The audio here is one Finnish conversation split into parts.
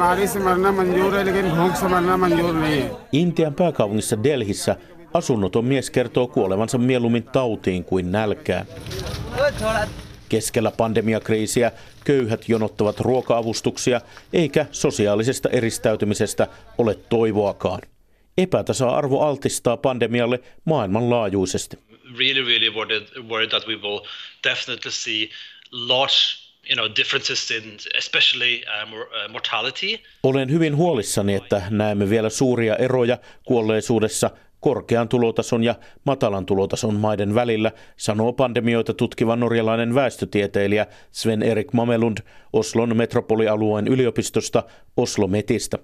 बीमारी से मरना मंजूर है लेकिन भूख से मरना मंजूर नहीं है Intian pääkaupungissa Delhissä asunnoton mies kertoo kuolevansa mieluummin tautiin kuin nälkään. Keskellä pandemiakriisiä köyhät jonottavat ruoka-avustuksia, eikä sosiaalisesta eristäytymisestä ole toivoakaan. Epätasa-arvo altistaa pandemialle maailmanlaajuisesti. really, really worried, worried that we will definitely see large, you know, differences in especially uh, uh, mortality. Olen hyvin huolissani, että näemme vielä suuria eroja kuolleisuudessa korkean tulotason ja matalan tulotason maiden välillä, sanoo pandemioita tutkiva norjalainen väestötieteilijä Sven Erik Mamelund Oslon metropolialueen yliopistosta Oslo-Metistä.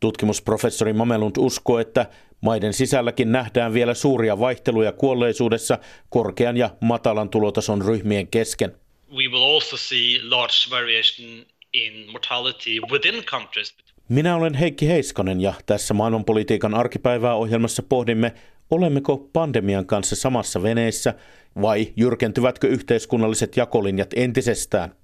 Tutkimusprofessori Mamelund uskoo, että maiden sisälläkin nähdään vielä suuria vaihteluja kuolleisuudessa korkean ja matalan tulotason ryhmien kesken. We will also see large variation in mortality within countries. Minä olen Heikki Heiskanen ja tässä maailmanpolitiikan arkipäivää ohjelmassa pohdimme, olemmeko pandemian kanssa samassa veneessä vai jyrkentyvätkö yhteiskunnalliset jakolinjat entisestään.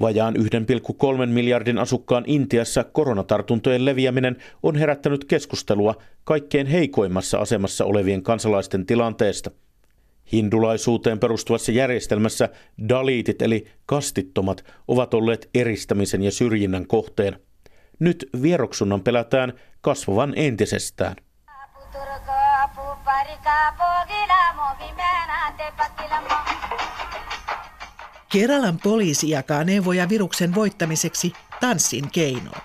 Vajaan 1,3 miljardin asukkaan Intiassa koronatartuntojen leviäminen on herättänyt keskustelua kaikkein heikoimmassa asemassa olevien kansalaisten tilanteesta. Hindulaisuuteen perustuvassa järjestelmässä daliitit eli kastittomat ovat olleet eristämisen ja syrjinnän kohteena. Nyt vieroksunnan pelätään kasvavan entisestään. Keralan poliisi jakaa neuvoja viruksen voittamiseksi tanssin keinoin.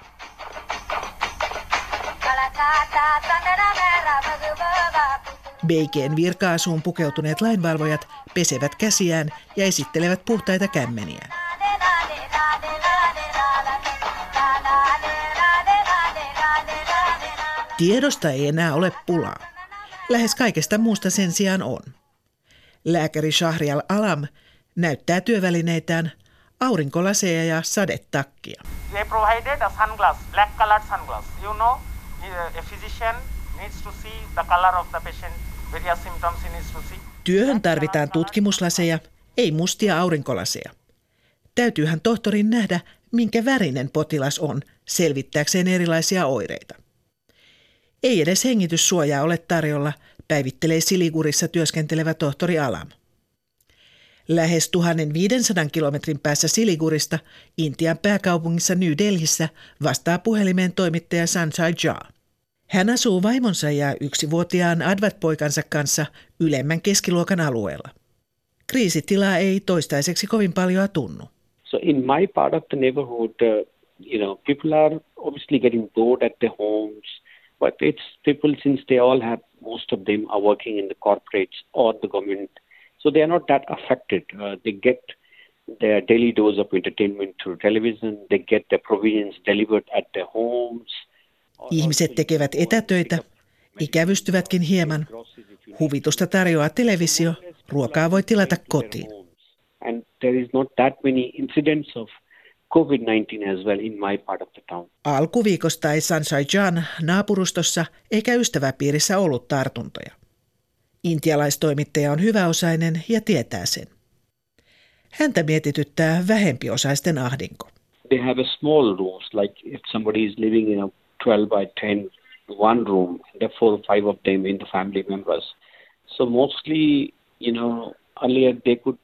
Beikeen virkaasuun pukeutuneet lainvalvojat pesevät käsiään ja esittelevät puhtaita kämmeniä. Tiedosta ei enää ole pulaa. Lähes kaikesta muusta sen sijaan on. Lääkäri Shahrial Alam näyttää työvälineitään, aurinkolaseja ja sadetakkia. They sunglass, sunglass. You know, patient, Työhön tarvitaan tutkimuslaseja, ei mustia aurinkolaseja. Täytyyhän tohtorin nähdä, minkä värinen potilas on, selvittääkseen erilaisia oireita. Ei edes hengityssuojaa ole tarjolla, päivittelee Siligurissa työskentelevä tohtori Alam. Lähes 1500 kilometrin päässä Siligurista, Intian pääkaupungissa New Delhissä, vastaa puhelimeen toimittaja Sanjay Jha. Hän asuu vaimonsa ja yksivuotiaan Advat-poikansa kanssa ylemmän keskiluokan alueella. Kriisitilaa ei toistaiseksi kovin paljon tunnu. So in my part of the neighborhood, uh, you know, people are obviously getting bored at their homes, but it's people since they all have most of them are working in the corporates or the government, so they are not that affected. Uh, they get their daily dose of entertainment through television. They get their provisions delivered at their homes. Ihmiset tekevät etätöitä, ikävystyvätkin hieman. Huvitusta tarjoaa televisio, ruokaa voi tilata kotiin. And there is not that many incidents of COVID-19 as well in my part of the town. Alkuviikosta ei Sansaijan naapurustossa eikä ystäväpiirissä ollut tartuntoja. Intialaistoimittaja on hyväosainen ja tietää sen. Häntä mietityttää vähempiosaisten ahdinko. They have a small rooms, like if somebody is living in a 12 by 10 one room, there are four or five of them in the family members. So mostly, you know, earlier they could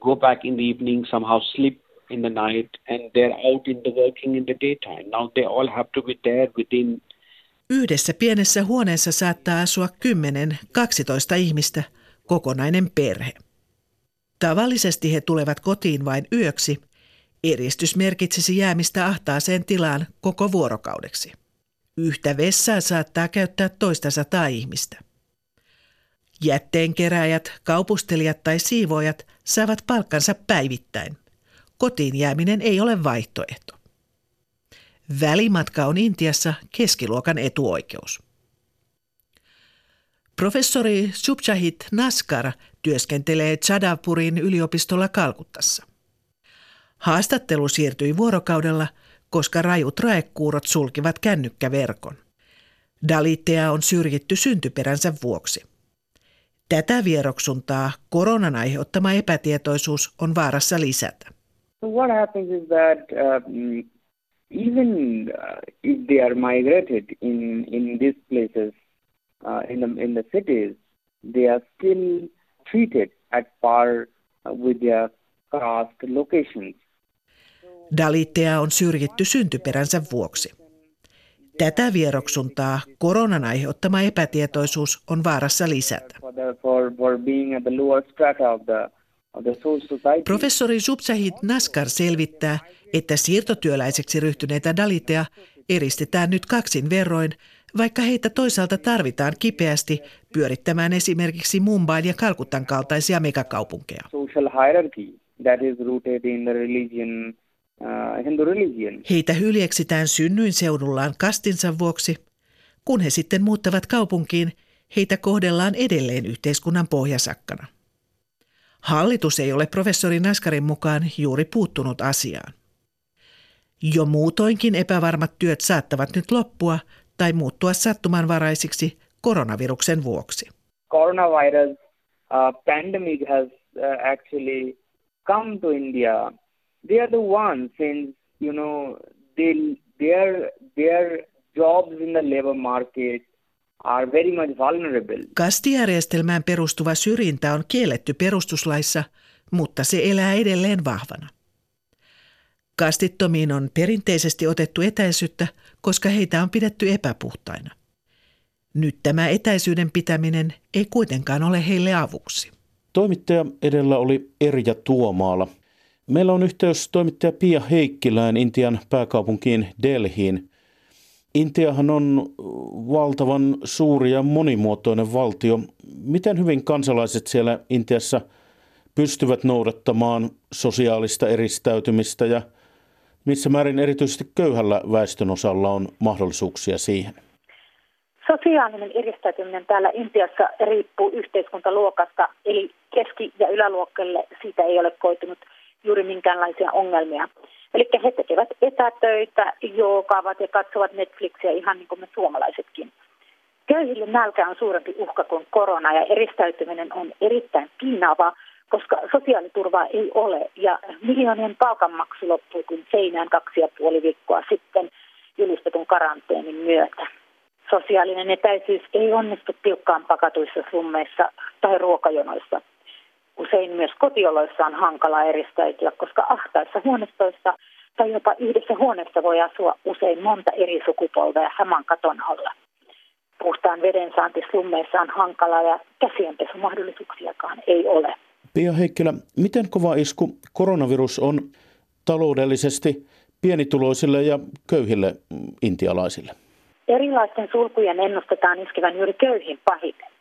go back in the evening, somehow sleep in the night, and they're out in the working in the daytime. Now they all have to be there within Yhdessä pienessä huoneessa saattaa asua 10-12 ihmistä, kokonainen perhe. Tavallisesti he tulevat kotiin vain yöksi. Eristys merkitsisi jäämistä ahtaaseen tilaan koko vuorokaudeksi. Yhtä vessaa saattaa käyttää toista sataa ihmistä. Jätteenkeräjät, kaupustelijat tai siivoojat saavat palkkansa päivittäin. Kotiin jääminen ei ole vaihtoehto. Välimatka on Intiassa keskiluokan etuoikeus. Professori Subjahit Naskar työskentelee Chadapurin yliopistolla Kalkuttassa. Haastattelu siirtyi vuorokaudella, koska rajut raekuurot sulkivat kännykkäverkon. Dalitteja on syrjitty syntyperänsä vuoksi. Tätä vieroksuntaa koronan aiheuttama epätietoisuus on vaarassa lisätä. So what happens is that um, even uh, if they are migrated in, in these places, uh, in, the, in the cities, they are still treated at par with their caste locations. Dalitteja on syrjitty syntyperänsä vuoksi. Tätä vieroksuntaa koronan aiheuttama epätietoisuus on vaarassa lisätä. Professori Subsahit Naskar selvittää, että siirtotyöläiseksi ryhtyneitä daliteja eristetään nyt kaksin verroin, vaikka heitä toisaalta tarvitaan kipeästi pyörittämään esimerkiksi Mumbain ja Kalkutan kaltaisia megakaupunkeja. That is rooted in the religion Uh, Hindu religion. Heitä hyljeksitään synnyin seudullaan kastinsa vuoksi. Kun he sitten muuttavat kaupunkiin, heitä kohdellaan edelleen yhteiskunnan pohjasakkana. Hallitus ei ole professori Naskarin mukaan juuri puuttunut asiaan. Jo muutoinkin epävarmat työt saattavat nyt loppua tai muuttua sattumanvaraisiksi koronaviruksen vuoksi. Coronavirus uh, pandemic has uh, actually come to India they are the ones since you know they their their jobs in the labor market are very much vulnerable. Kastijärjestelmään perustuva syrjintä on kielletty perustuslaissa, mutta se elää edelleen vahvana. Kastittomiin on perinteisesti otettu etäisyyttä, koska heitä on pidetty epäpuhtaina. Nyt tämä etäisyyden pitäminen ei kuitenkaan ole heille avuksi. Toimittaja edellä oli Erja Tuomaala – Meillä on yhteys toimittaja Pia Heikkilään Intian pääkaupunkiin Delhiin. Intiahan on valtavan suuri ja monimuotoinen valtio. Miten hyvin kansalaiset siellä Intiassa pystyvät noudattamaan sosiaalista eristäytymistä ja missä määrin erityisesti köyhällä väestönosalla on mahdollisuuksia siihen? Sosiaalinen eristäytyminen täällä Intiassa riippuu yhteiskuntaluokasta, eli keski- ja yläluokkalle siitä ei ole koitunut juuri minkäänlaisia ongelmia. Eli he tekevät etätöitä, joogaavat ja katsovat Netflixiä ihan niin kuin me suomalaisetkin. Köyhille nälkä on suurempi uhka kuin korona ja eristäytyminen on erittäin piinaavaa, koska sosiaaliturvaa ei ole ja miljoonien palkanmaksu loppui kuin seinään kaksi ja puoli viikkoa sitten julistetun karanteenin myötä. Sosiaalinen etäisyys ei onnistu tiukkaan pakatuissa slummeissa tai ruokajonoissa – usein myös kotioloissa on hankala eristäytyä, koska ahtaissa huoneistoissa tai jopa yhdessä huoneessa voi asua usein monta eri sukupolvea saman katon alla. Puhtaan veden saanti slummeissa on hankala ja käsienpesumahdollisuuksiakaan ei ole. Pia Heikkilä, miten kova isku koronavirus on taloudellisesti pienituloisille ja köyhille intialaisille? Erilaisten sulkujen ennustetaan iskevän juuri köyhin pahiten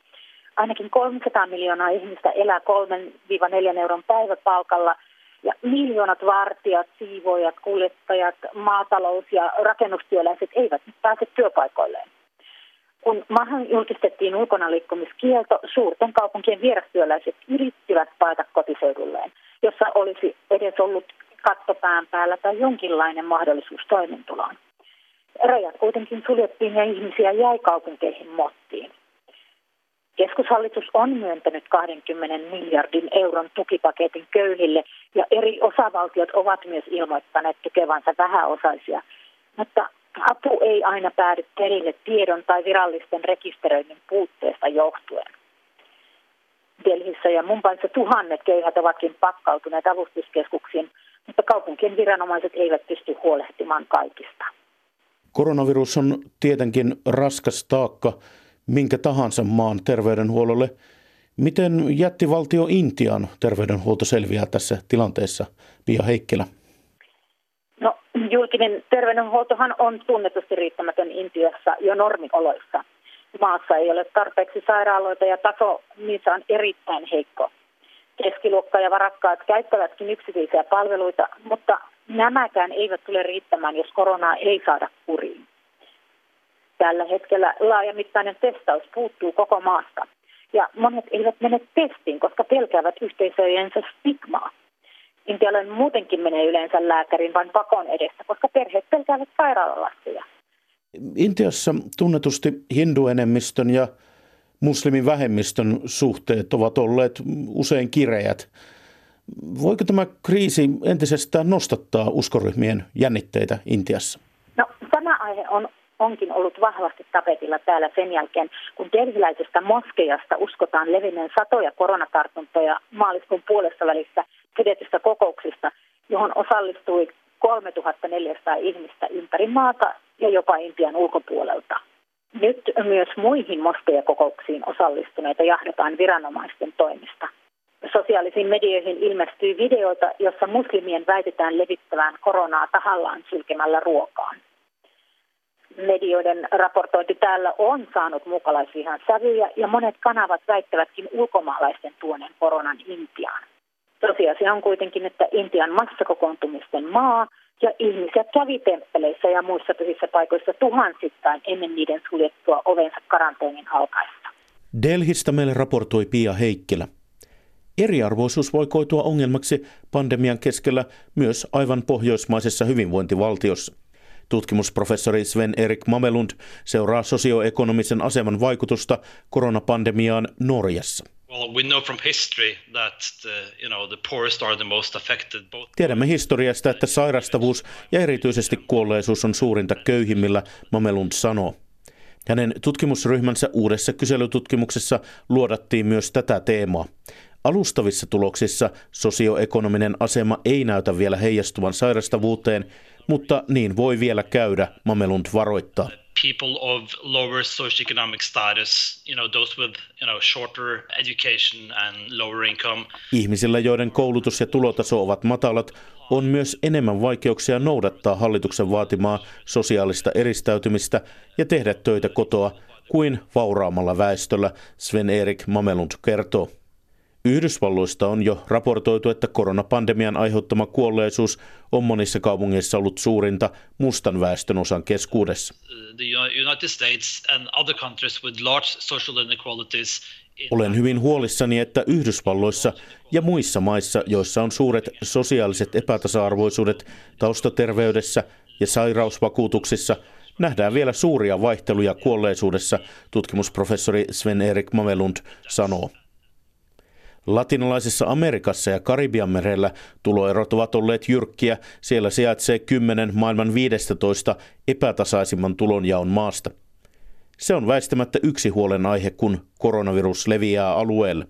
ainakin 300 miljoonaa ihmistä elää 3-4 euron päiväpalkalla ja miljoonat vartijat, siivoojat, kuljettajat, maatalous- ja rakennustyöläiset eivät pääse työpaikoilleen. Kun maahan julkistettiin ulkonaliikkumiskielto, suurten kaupunkien vierastyöläiset yrittivät paeta kotiseudulleen, jossa olisi edes ollut kattopään päällä tai jonkinlainen mahdollisuus toimeentuloon. Rajat kuitenkin suljettiin ja ihmisiä jäi kaupunkeihin mottiin. Keskushallitus on myöntänyt 20 miljardin euron tukipaketin köyhille ja eri osavaltiot ovat myös ilmoittaneet tukevansa vähäosaisia, mutta apu ei aina päädy perille tiedon tai virallisten rekisteröinnin puutteesta johtuen. Delhissä ja Mumbaissa tuhannet köyhät ovatkin pakkautuneet avustuskeskuksiin, mutta kaupunkien viranomaiset eivät pysty huolehtimaan kaikista. Koronavirus on tietenkin raskas taakka minkä tahansa maan terveydenhuollolle. Miten jättivaltio Intian terveydenhuolto selviää tässä tilanteessa, Pia Heikkilä? No, julkinen terveydenhuoltohan on tunnetusti riittämätön Intiassa jo normioloissa. Maassa ei ole tarpeeksi sairaaloita ja taso niissä on erittäin heikko. Keskiluokka ja varakkaat käyttävätkin yksityisiä palveluita, mutta nämäkään eivät tule riittämään, jos koronaa ei saada kuriin. Tällä hetkellä laajamittainen testaus puuttuu koko maasta. Ja monet eivät mene testiin, koska pelkäävät yhteisöjensä stigmaa. Intialainen muutenkin menee yleensä lääkärin vain pakon edessä, koska perheet pelkäävät sairaalalaskuja. Intiassa tunnetusti hinduenemmistön ja muslimin vähemmistön suhteet ovat olleet usein kireät. Voiko tämä kriisi entisestään nostattaa uskoryhmien jännitteitä Intiassa? No, tämä onkin ollut vahvasti tapetilla täällä sen jälkeen, kun delhiläisestä moskeijasta uskotaan levinneen satoja koronatartuntoja maaliskuun puolessa välissä pidetystä kokouksista, johon osallistui 3400 ihmistä ympäri maata ja jopa Intian ulkopuolelta. Nyt myös muihin moskejakokouksiin osallistuneita jahdataan viranomaisten toimista. Sosiaalisiin medioihin ilmestyy videoita, jossa muslimien väitetään levittävään koronaa tahallaan sylkemällä ruokaan medioiden raportointi täällä on saanut muukalaisvihan sävyjä ja monet kanavat väittävätkin ulkomaalaisten tuoneen koronan Intiaan. Tosiasia on kuitenkin, että Intian massakokoontumisten maa ja ihmisiä kävi temppeleissä ja muissa pyhissä paikoissa tuhansittain ennen niiden suljettua ovensa karanteenin alkaessa. Delhistä meille raportoi Pia Heikkilä. Eriarvoisuus voi koitua ongelmaksi pandemian keskellä myös aivan pohjoismaisessa hyvinvointivaltiossa. Tutkimusprofessori Sven-Erik Mamelund seuraa sosioekonomisen aseman vaikutusta koronapandemiaan Norjassa. Tiedämme historiasta, että sairastavuus ja erityisesti kuolleisuus on suurinta köyhimmillä, Mamelund sanoo. Hänen tutkimusryhmänsä uudessa kyselytutkimuksessa luodattiin myös tätä teemaa. Alustavissa tuloksissa sosioekonominen asema ei näytä vielä heijastuvan sairastavuuteen, mutta niin voi vielä käydä, Mamelund varoittaa. People of lower socioeconomic status, you know, those with, you know, shorter education and lower income. Ihmisillä, joiden koulutus ja tulotaso ovat matalat, on myös enemmän vaikeuksia noudattaa hallituksen vaatimaa sosiaalista eristäytymistä ja tehdä töitä kotoa kuin vauraamalla väestöllä, Sven-Erik Mamelund kertoo. Yhdysvalloista on jo raportoitu, että koronapandemian aiheuttama kuolleisuus on monissa kaupungeissa ollut suurinta mustan väestön osan keskuudessa. Olen hyvin huolissani, että Yhdysvalloissa ja muissa maissa, joissa on suuret sosiaaliset epätasa-arvoisuudet taustaterveydessä ja sairausvakuutuksissa, nähdään vielä suuria vaihteluja kuolleisuudessa, tutkimusprofessori Sven-Erik Mamelund sanoo. Latinalaisessa Amerikassa ja Karibian merellä tuloerot ovat olleet jyrkkiä. Siellä sijaitsee 10 maailman 15 epätasaisimman tulonjaon maasta. Se on väistämättä yksi huolenaihe, kun koronavirus leviää alueelle.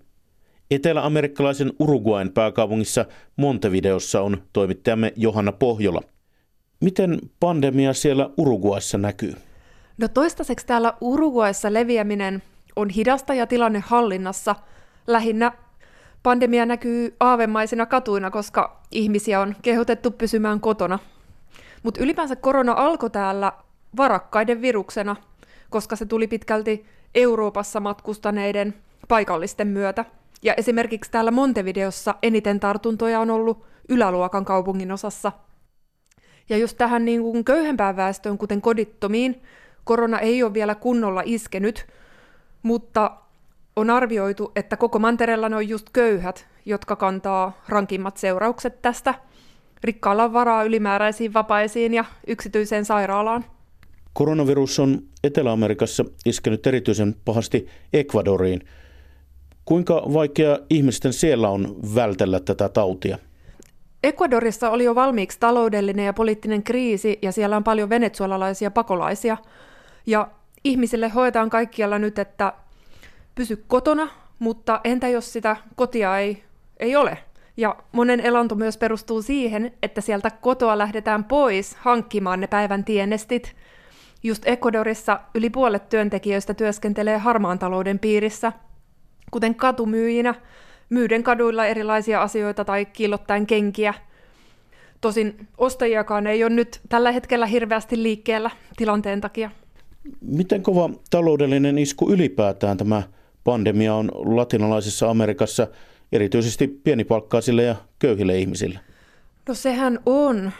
Etelä-amerikkalaisen Uruguain pääkaupungissa Montevideossa on toimittajamme Johanna Pohjola. Miten pandemia siellä Uruguayssa näkyy? No toistaiseksi täällä Uruguayssa leviäminen on hidasta ja tilanne hallinnassa lähinnä Pandemia näkyy aavemaisina katuina, koska ihmisiä on kehotettu pysymään kotona. Mutta ylipäänsä korona alkoi täällä varakkaiden viruksena, koska se tuli pitkälti Euroopassa matkustaneiden paikallisten myötä. Ja esimerkiksi täällä Montevideossa eniten tartuntoja on ollut yläluokan kaupungin osassa. Ja just tähän niin kuin köyhempään väestöön, kuten kodittomiin, korona ei ole vielä kunnolla iskenyt, mutta on arvioitu, että koko mantereella on just köyhät, jotka kantaa rankimmat seuraukset tästä. Rikkaalla on varaa ylimääräisiin vapaisiin ja yksityiseen sairaalaan. Koronavirus on Etelä-Amerikassa iskenyt erityisen pahasti Ecuadoriin. Kuinka vaikea ihmisten siellä on vältellä tätä tautia? Ecuadorissa oli jo valmiiksi taloudellinen ja poliittinen kriisi ja siellä on paljon venezuelalaisia pakolaisia. Ja ihmisille hoetaan kaikkialla nyt, että pysy kotona, mutta entä jos sitä kotia ei, ei ole? Ja monen elanto myös perustuu siihen, että sieltä kotoa lähdetään pois hankkimaan ne päivän tienestit. Just Ecuadorissa yli puolet työntekijöistä työskentelee harmaan talouden piirissä, kuten katumyyjinä, myyden kaduilla erilaisia asioita tai kiillottaen kenkiä. Tosin ostajiakaan ei ole nyt tällä hetkellä hirveästi liikkeellä tilanteen takia. Miten kova taloudellinen isku ylipäätään tämä pandemia on latinalaisessa Amerikassa erityisesti pienipalkkaisille ja köyhille ihmisille? No sehän on.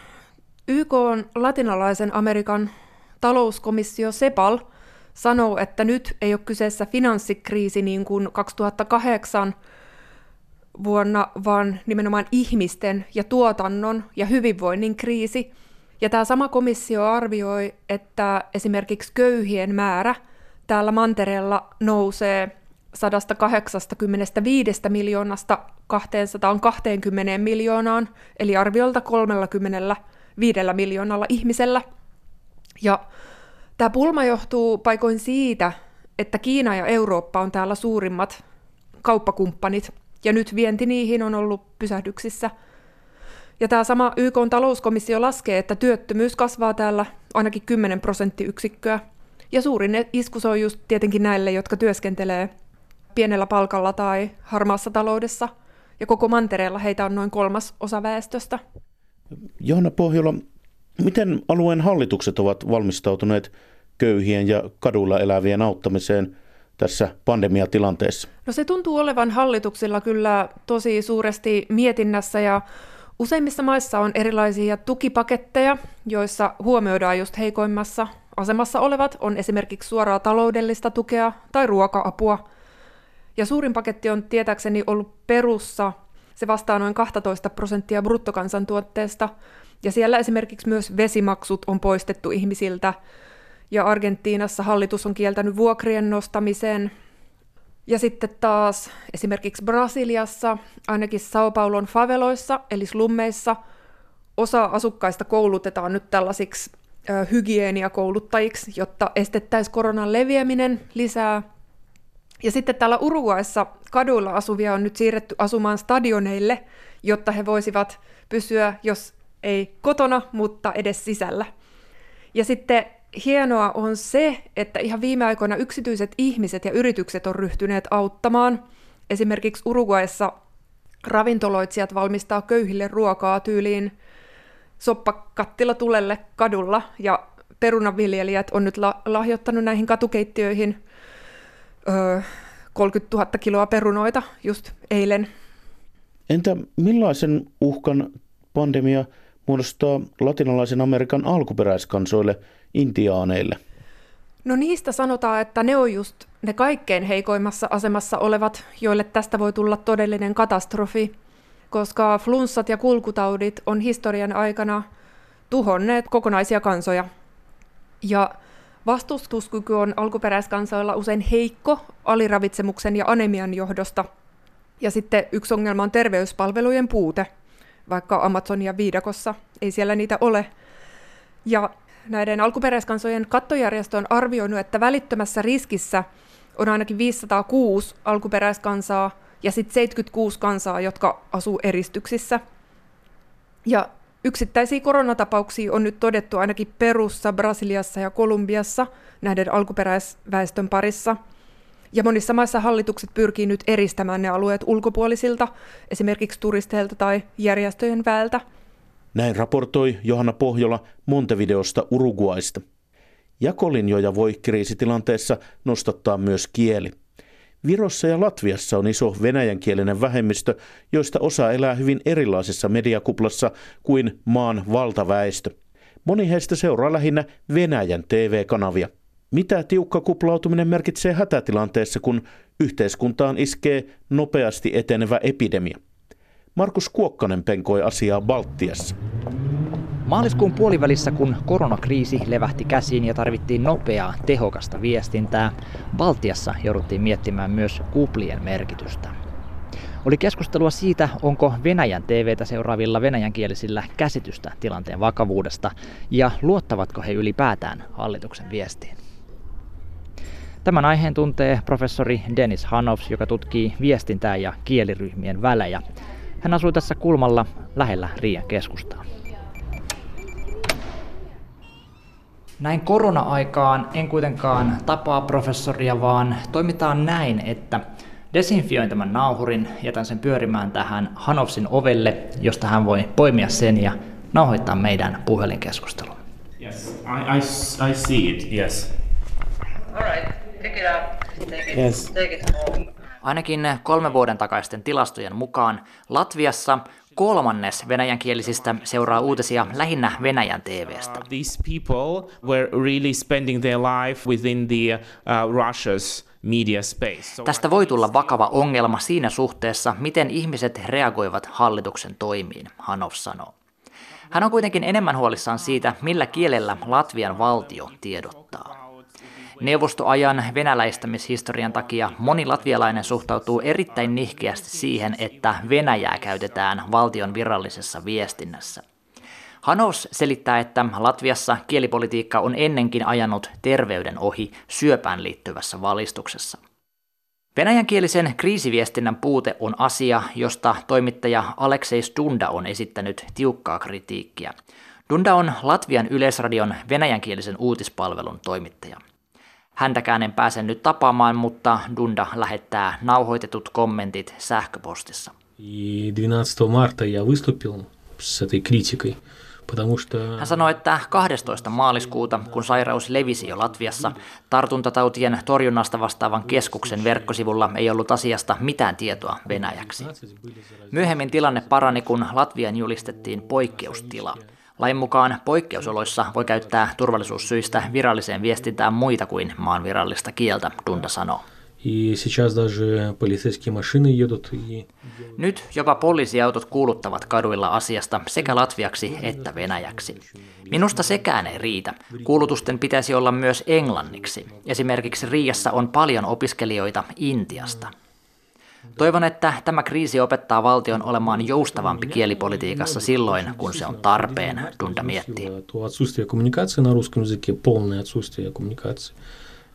YK on latinalaisen Amerikan talouskomissio SEPAL sanoo, että nyt ei ole kyseessä finanssikriisi niin kuin 2008 vuonna, vaan nimenomaan ihmisten ja tuotannon ja hyvinvoinnin kriisi. Ja tämä sama komissio arvioi, että esimerkiksi köyhien määrä täällä mantereella nousee 185 miljoonasta 220 miljoonaan, eli arviolta 35 miljoonalla ihmisellä. Ja tämä pulma johtuu paikoin siitä, että Kiina ja Eurooppa on täällä suurimmat kauppakumppanit, ja nyt vienti niihin on ollut pysähdyksissä. Ja tämä sama YK talouskomissio laskee, että työttömyys kasvaa täällä ainakin 10 prosenttiyksikköä. Ja suurin isku on just tietenkin näille, jotka työskentelee pienellä palkalla tai harmaassa taloudessa. Ja koko mantereella heitä on noin kolmas osa väestöstä. Johanna Pohjola, miten alueen hallitukset ovat valmistautuneet köyhien ja kadulla elävien auttamiseen tässä pandemiatilanteessa? No se tuntuu olevan hallituksilla kyllä tosi suuresti mietinnässä ja useimmissa maissa on erilaisia tukipaketteja, joissa huomioidaan just heikoimmassa asemassa olevat, on esimerkiksi suoraa taloudellista tukea tai ruoka-apua. Ja suurin paketti on tietääkseni ollut perussa, se vastaa noin 12 prosenttia bruttokansantuotteesta, ja siellä esimerkiksi myös vesimaksut on poistettu ihmisiltä, ja Argentiinassa hallitus on kieltänyt vuokrien nostamisen. Ja sitten taas esimerkiksi Brasiliassa, ainakin Sao Paulon faveloissa, eli slummeissa, osa asukkaista koulutetaan nyt tällaisiksi hygieniakouluttajiksi, jotta estettäisiin koronan leviäminen lisää. Ja sitten täällä Uruguayssa kaduilla asuvia on nyt siirretty asumaan stadioneille, jotta he voisivat pysyä, jos ei kotona, mutta edes sisällä. Ja sitten hienoa on se, että ihan viime aikoina yksityiset ihmiset ja yritykset on ryhtyneet auttamaan. Esimerkiksi Uruguayssa ravintoloitsijat valmistaa köyhille ruokaa tyyliin soppakattila tulelle kadulla, ja perunaviljelijät on nyt la- lahjoittanut näihin katukeittiöihin öö, 30 000 kiloa perunoita just eilen. Entä millaisen uhkan pandemia muodostaa latinalaisen Amerikan alkuperäiskansoille, intiaaneille? No niistä sanotaan, että ne on just ne kaikkein heikoimmassa asemassa olevat, joille tästä voi tulla todellinen katastrofi, koska flunssat ja kulkutaudit on historian aikana tuhonneet kokonaisia kansoja. Ja vastustuskyky on alkuperäiskansoilla usein heikko aliravitsemuksen ja anemian johdosta. Ja sitten yksi ongelma on terveyspalvelujen puute – vaikka Amazonia viidakossa ei siellä niitä ole. Ja näiden alkuperäiskansojen kattojärjestö on arvioinut, että välittömässä riskissä on ainakin 506 alkuperäiskansaa ja sitten 76 kansaa, jotka asuu eristyksissä. Ja yksittäisiä koronatapauksia on nyt todettu ainakin Perussa, Brasiliassa ja Kolumbiassa näiden alkuperäisväestön parissa – ja monissa maissa hallitukset pyrkii nyt eristämään ne alueet ulkopuolisilta, esimerkiksi turisteilta tai järjestöjen väeltä. Näin raportoi Johanna Pohjola Montevideosta Uruguaista. Jakolinjoja voi kriisitilanteessa nostattaa myös kieli. Virossa ja Latviassa on iso venäjänkielinen vähemmistö, joista osa elää hyvin erilaisessa mediakuplassa kuin maan valtaväestö. Moni heistä seuraa lähinnä Venäjän TV-kanavia. Mitä tiukka kuplautuminen merkitsee hätätilanteessa, kun yhteiskuntaan iskee nopeasti etenevä epidemia? Markus Kuokkanen penkoi asiaa Baltiassa. Maaliskuun puolivälissä, kun koronakriisi levähti käsiin ja tarvittiin nopeaa, tehokasta viestintää, Baltiassa jouduttiin miettimään myös kuplien merkitystä. Oli keskustelua siitä, onko Venäjän TVtä seuraavilla venäjänkielisillä käsitystä tilanteen vakavuudesta ja luottavatko he ylipäätään hallituksen viestiin. Tämän aiheen tuntee professori Dennis Hanovs, joka tutkii viestintää ja kieliryhmien välejä. Hän asuu tässä kulmalla lähellä Riian keskustaa. Näin korona-aikaan en kuitenkaan tapaa professoria, vaan toimitaan näin, että desinfioin tämän nauhurin, jätän sen pyörimään tähän Hanovsin ovelle, josta hän voi poimia sen ja nauhoittaa meidän puhelinkeskustelun. Yes, I, I, I see it, yes. All right. Pick it up. Take it, yes. take it home. Ainakin kolme vuoden takaisten tilastojen mukaan Latviassa kolmannes venäjänkielisistä seuraa uutisia lähinnä Venäjän TVstä. Uh, these people were really spending their life within the uh, Russia's media space. Tästä voi tulla vakava ongelma siinä suhteessa, miten ihmiset reagoivat hallituksen toimiin, Hanov sanoo. Hän on kuitenkin enemmän huolissaan siitä, millä kielellä Latvian valtio tiedottaa. Neuvostoajan venäläistämishistorian takia moni latvialainen suhtautuu erittäin nihkeästi siihen, että Venäjää käytetään valtion virallisessa viestinnässä. Hanos selittää, että Latviassa kielipolitiikka on ennenkin ajanut terveyden ohi syöpään liittyvässä valistuksessa. Venäjänkielisen kriisiviestinnän puute on asia, josta toimittaja Aleksei Stunda on esittänyt tiukkaa kritiikkiä. Dunda on Latvian yleisradion venäjänkielisen uutispalvelun toimittaja. Häntäkään en pääse nyt tapaamaan, mutta Dunda lähettää nauhoitetut kommentit sähköpostissa. 12 marta я выступил с этой критикой. Hän sanoi, että 12. maaliskuuta, kun sairaus levisi jo Latviassa, tartuntatautien torjunnasta vastaavan keskuksen verkkosivulla ei ollut asiasta mitään tietoa venäjäksi. Myöhemmin tilanne parani, kun Latvian julistettiin poikkeustila. Lain mukaan poikkeusoloissa voi käyttää turvallisuussyistä viralliseen viestintään muita kuin maan virallista kieltä, Dunda sanoo. Nyt jopa poliisiautot kuuluttavat kaduilla asiasta sekä latviaksi että venäjäksi. Minusta sekään ei riitä. Kuulutusten pitäisi olla myös englanniksi. Esimerkiksi Riassa on paljon opiskelijoita Intiasta. Toivon, että tämä kriisi opettaa valtion olemaan joustavampi kielipolitiikassa silloin, kun se on tarpeen, Dunda miettii.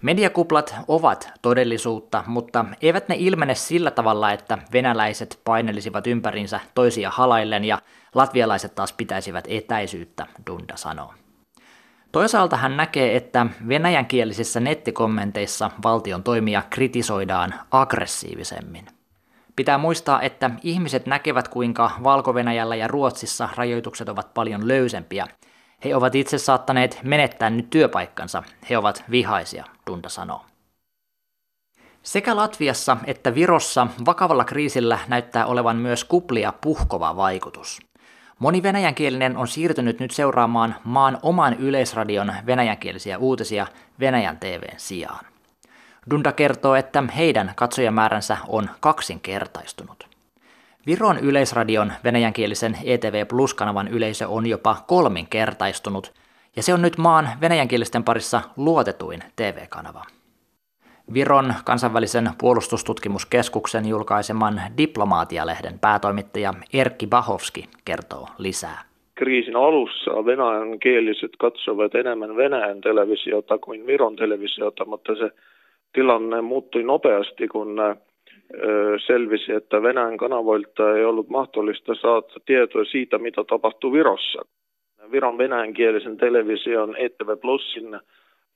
Mediakuplat ovat todellisuutta, mutta eivät ne ilmene sillä tavalla, että venäläiset painelisivat ympärinsä toisia halaillen ja latvialaiset taas pitäisivät etäisyyttä, Dunda sanoo. Toisaalta hän näkee, että venäjänkielisissä nettikommenteissa valtion toimia kritisoidaan aggressiivisemmin. Pitää muistaa, että ihmiset näkevät kuinka valko ja Ruotsissa rajoitukset ovat paljon löysempiä – he ovat itse saattaneet menettää nyt työpaikkansa. He ovat vihaisia, Dunda sanoo. Sekä Latviassa että Virossa vakavalla kriisillä näyttää olevan myös kuplia puhkova vaikutus. Moni venäjänkielinen on siirtynyt nyt seuraamaan maan oman yleisradion venäjänkielisiä uutisia Venäjän TVn sijaan. Dunda kertoo, että heidän katsojamääränsä on kaksinkertaistunut. Viron yleisradion venäjänkielisen ETV Plus-kanavan yleisö on jopa kolminkertaistunut, ja se on nyt maan venäjänkielisten parissa luotetuin TV-kanava. Viron kansainvälisen puolustustutkimuskeskuksen julkaiseman Diplomaatialehden päätoimittaja Erkki Bahovski kertoo lisää. Kriisin alussa venäjänkieliset katsovat enemmän Venäjän televisiota kuin Viron televisiota, mutta se tilanne muuttui nopeasti, kun selvisi, että Venäjän kanavoilta ei ollut mahdollista saada tietoa siitä, mitä tapahtuu Virossa. Viron venäjänkielisen television ETV Plusin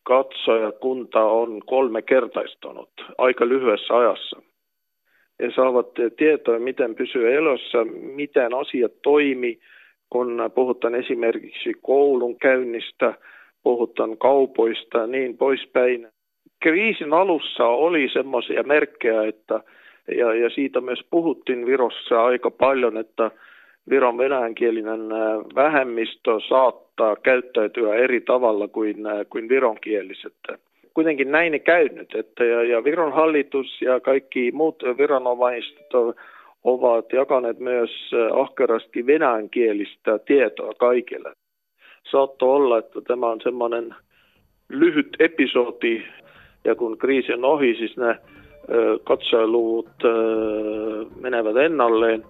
katsojakunta on kolme kertaistunut aika lyhyessä ajassa. He saavat tietoa, miten pysyä elossa, miten asiat toimii, kun puhutaan esimerkiksi koulun käynnistä, puhutaan kaupoista ja niin poispäin. Kriisin alussa oli semmoisia merkkejä, että ja, ja siitä myös puhuttiin Virossa aika paljon, että Viron venäjänkielinen vähemmistö saattaa käyttäytyä eri tavalla kuin, kuin vironkieliset. Kuitenkin näin ei käynyt, että ja, ja Viron hallitus ja kaikki muut viranomaiset ovat jakaneet myös ahkerasti venäjänkielistä tietoa kaikille. Saattoi olla, että tämä on semmoinen lyhyt episodi, ja kun kriisi on ohi, siis nämä katseluvut menevät ennalleen.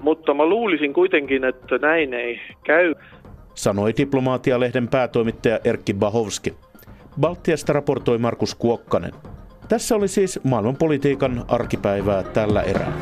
Mutta mä luulisin kuitenkin, että näin ei käy. Sanoi Diplomaatialehden päätoimittaja Erkki Bahovski. Baltiasta raportoi Markus Kuokkanen. Tässä oli siis maailmanpolitiikan arkipäivää tällä erää.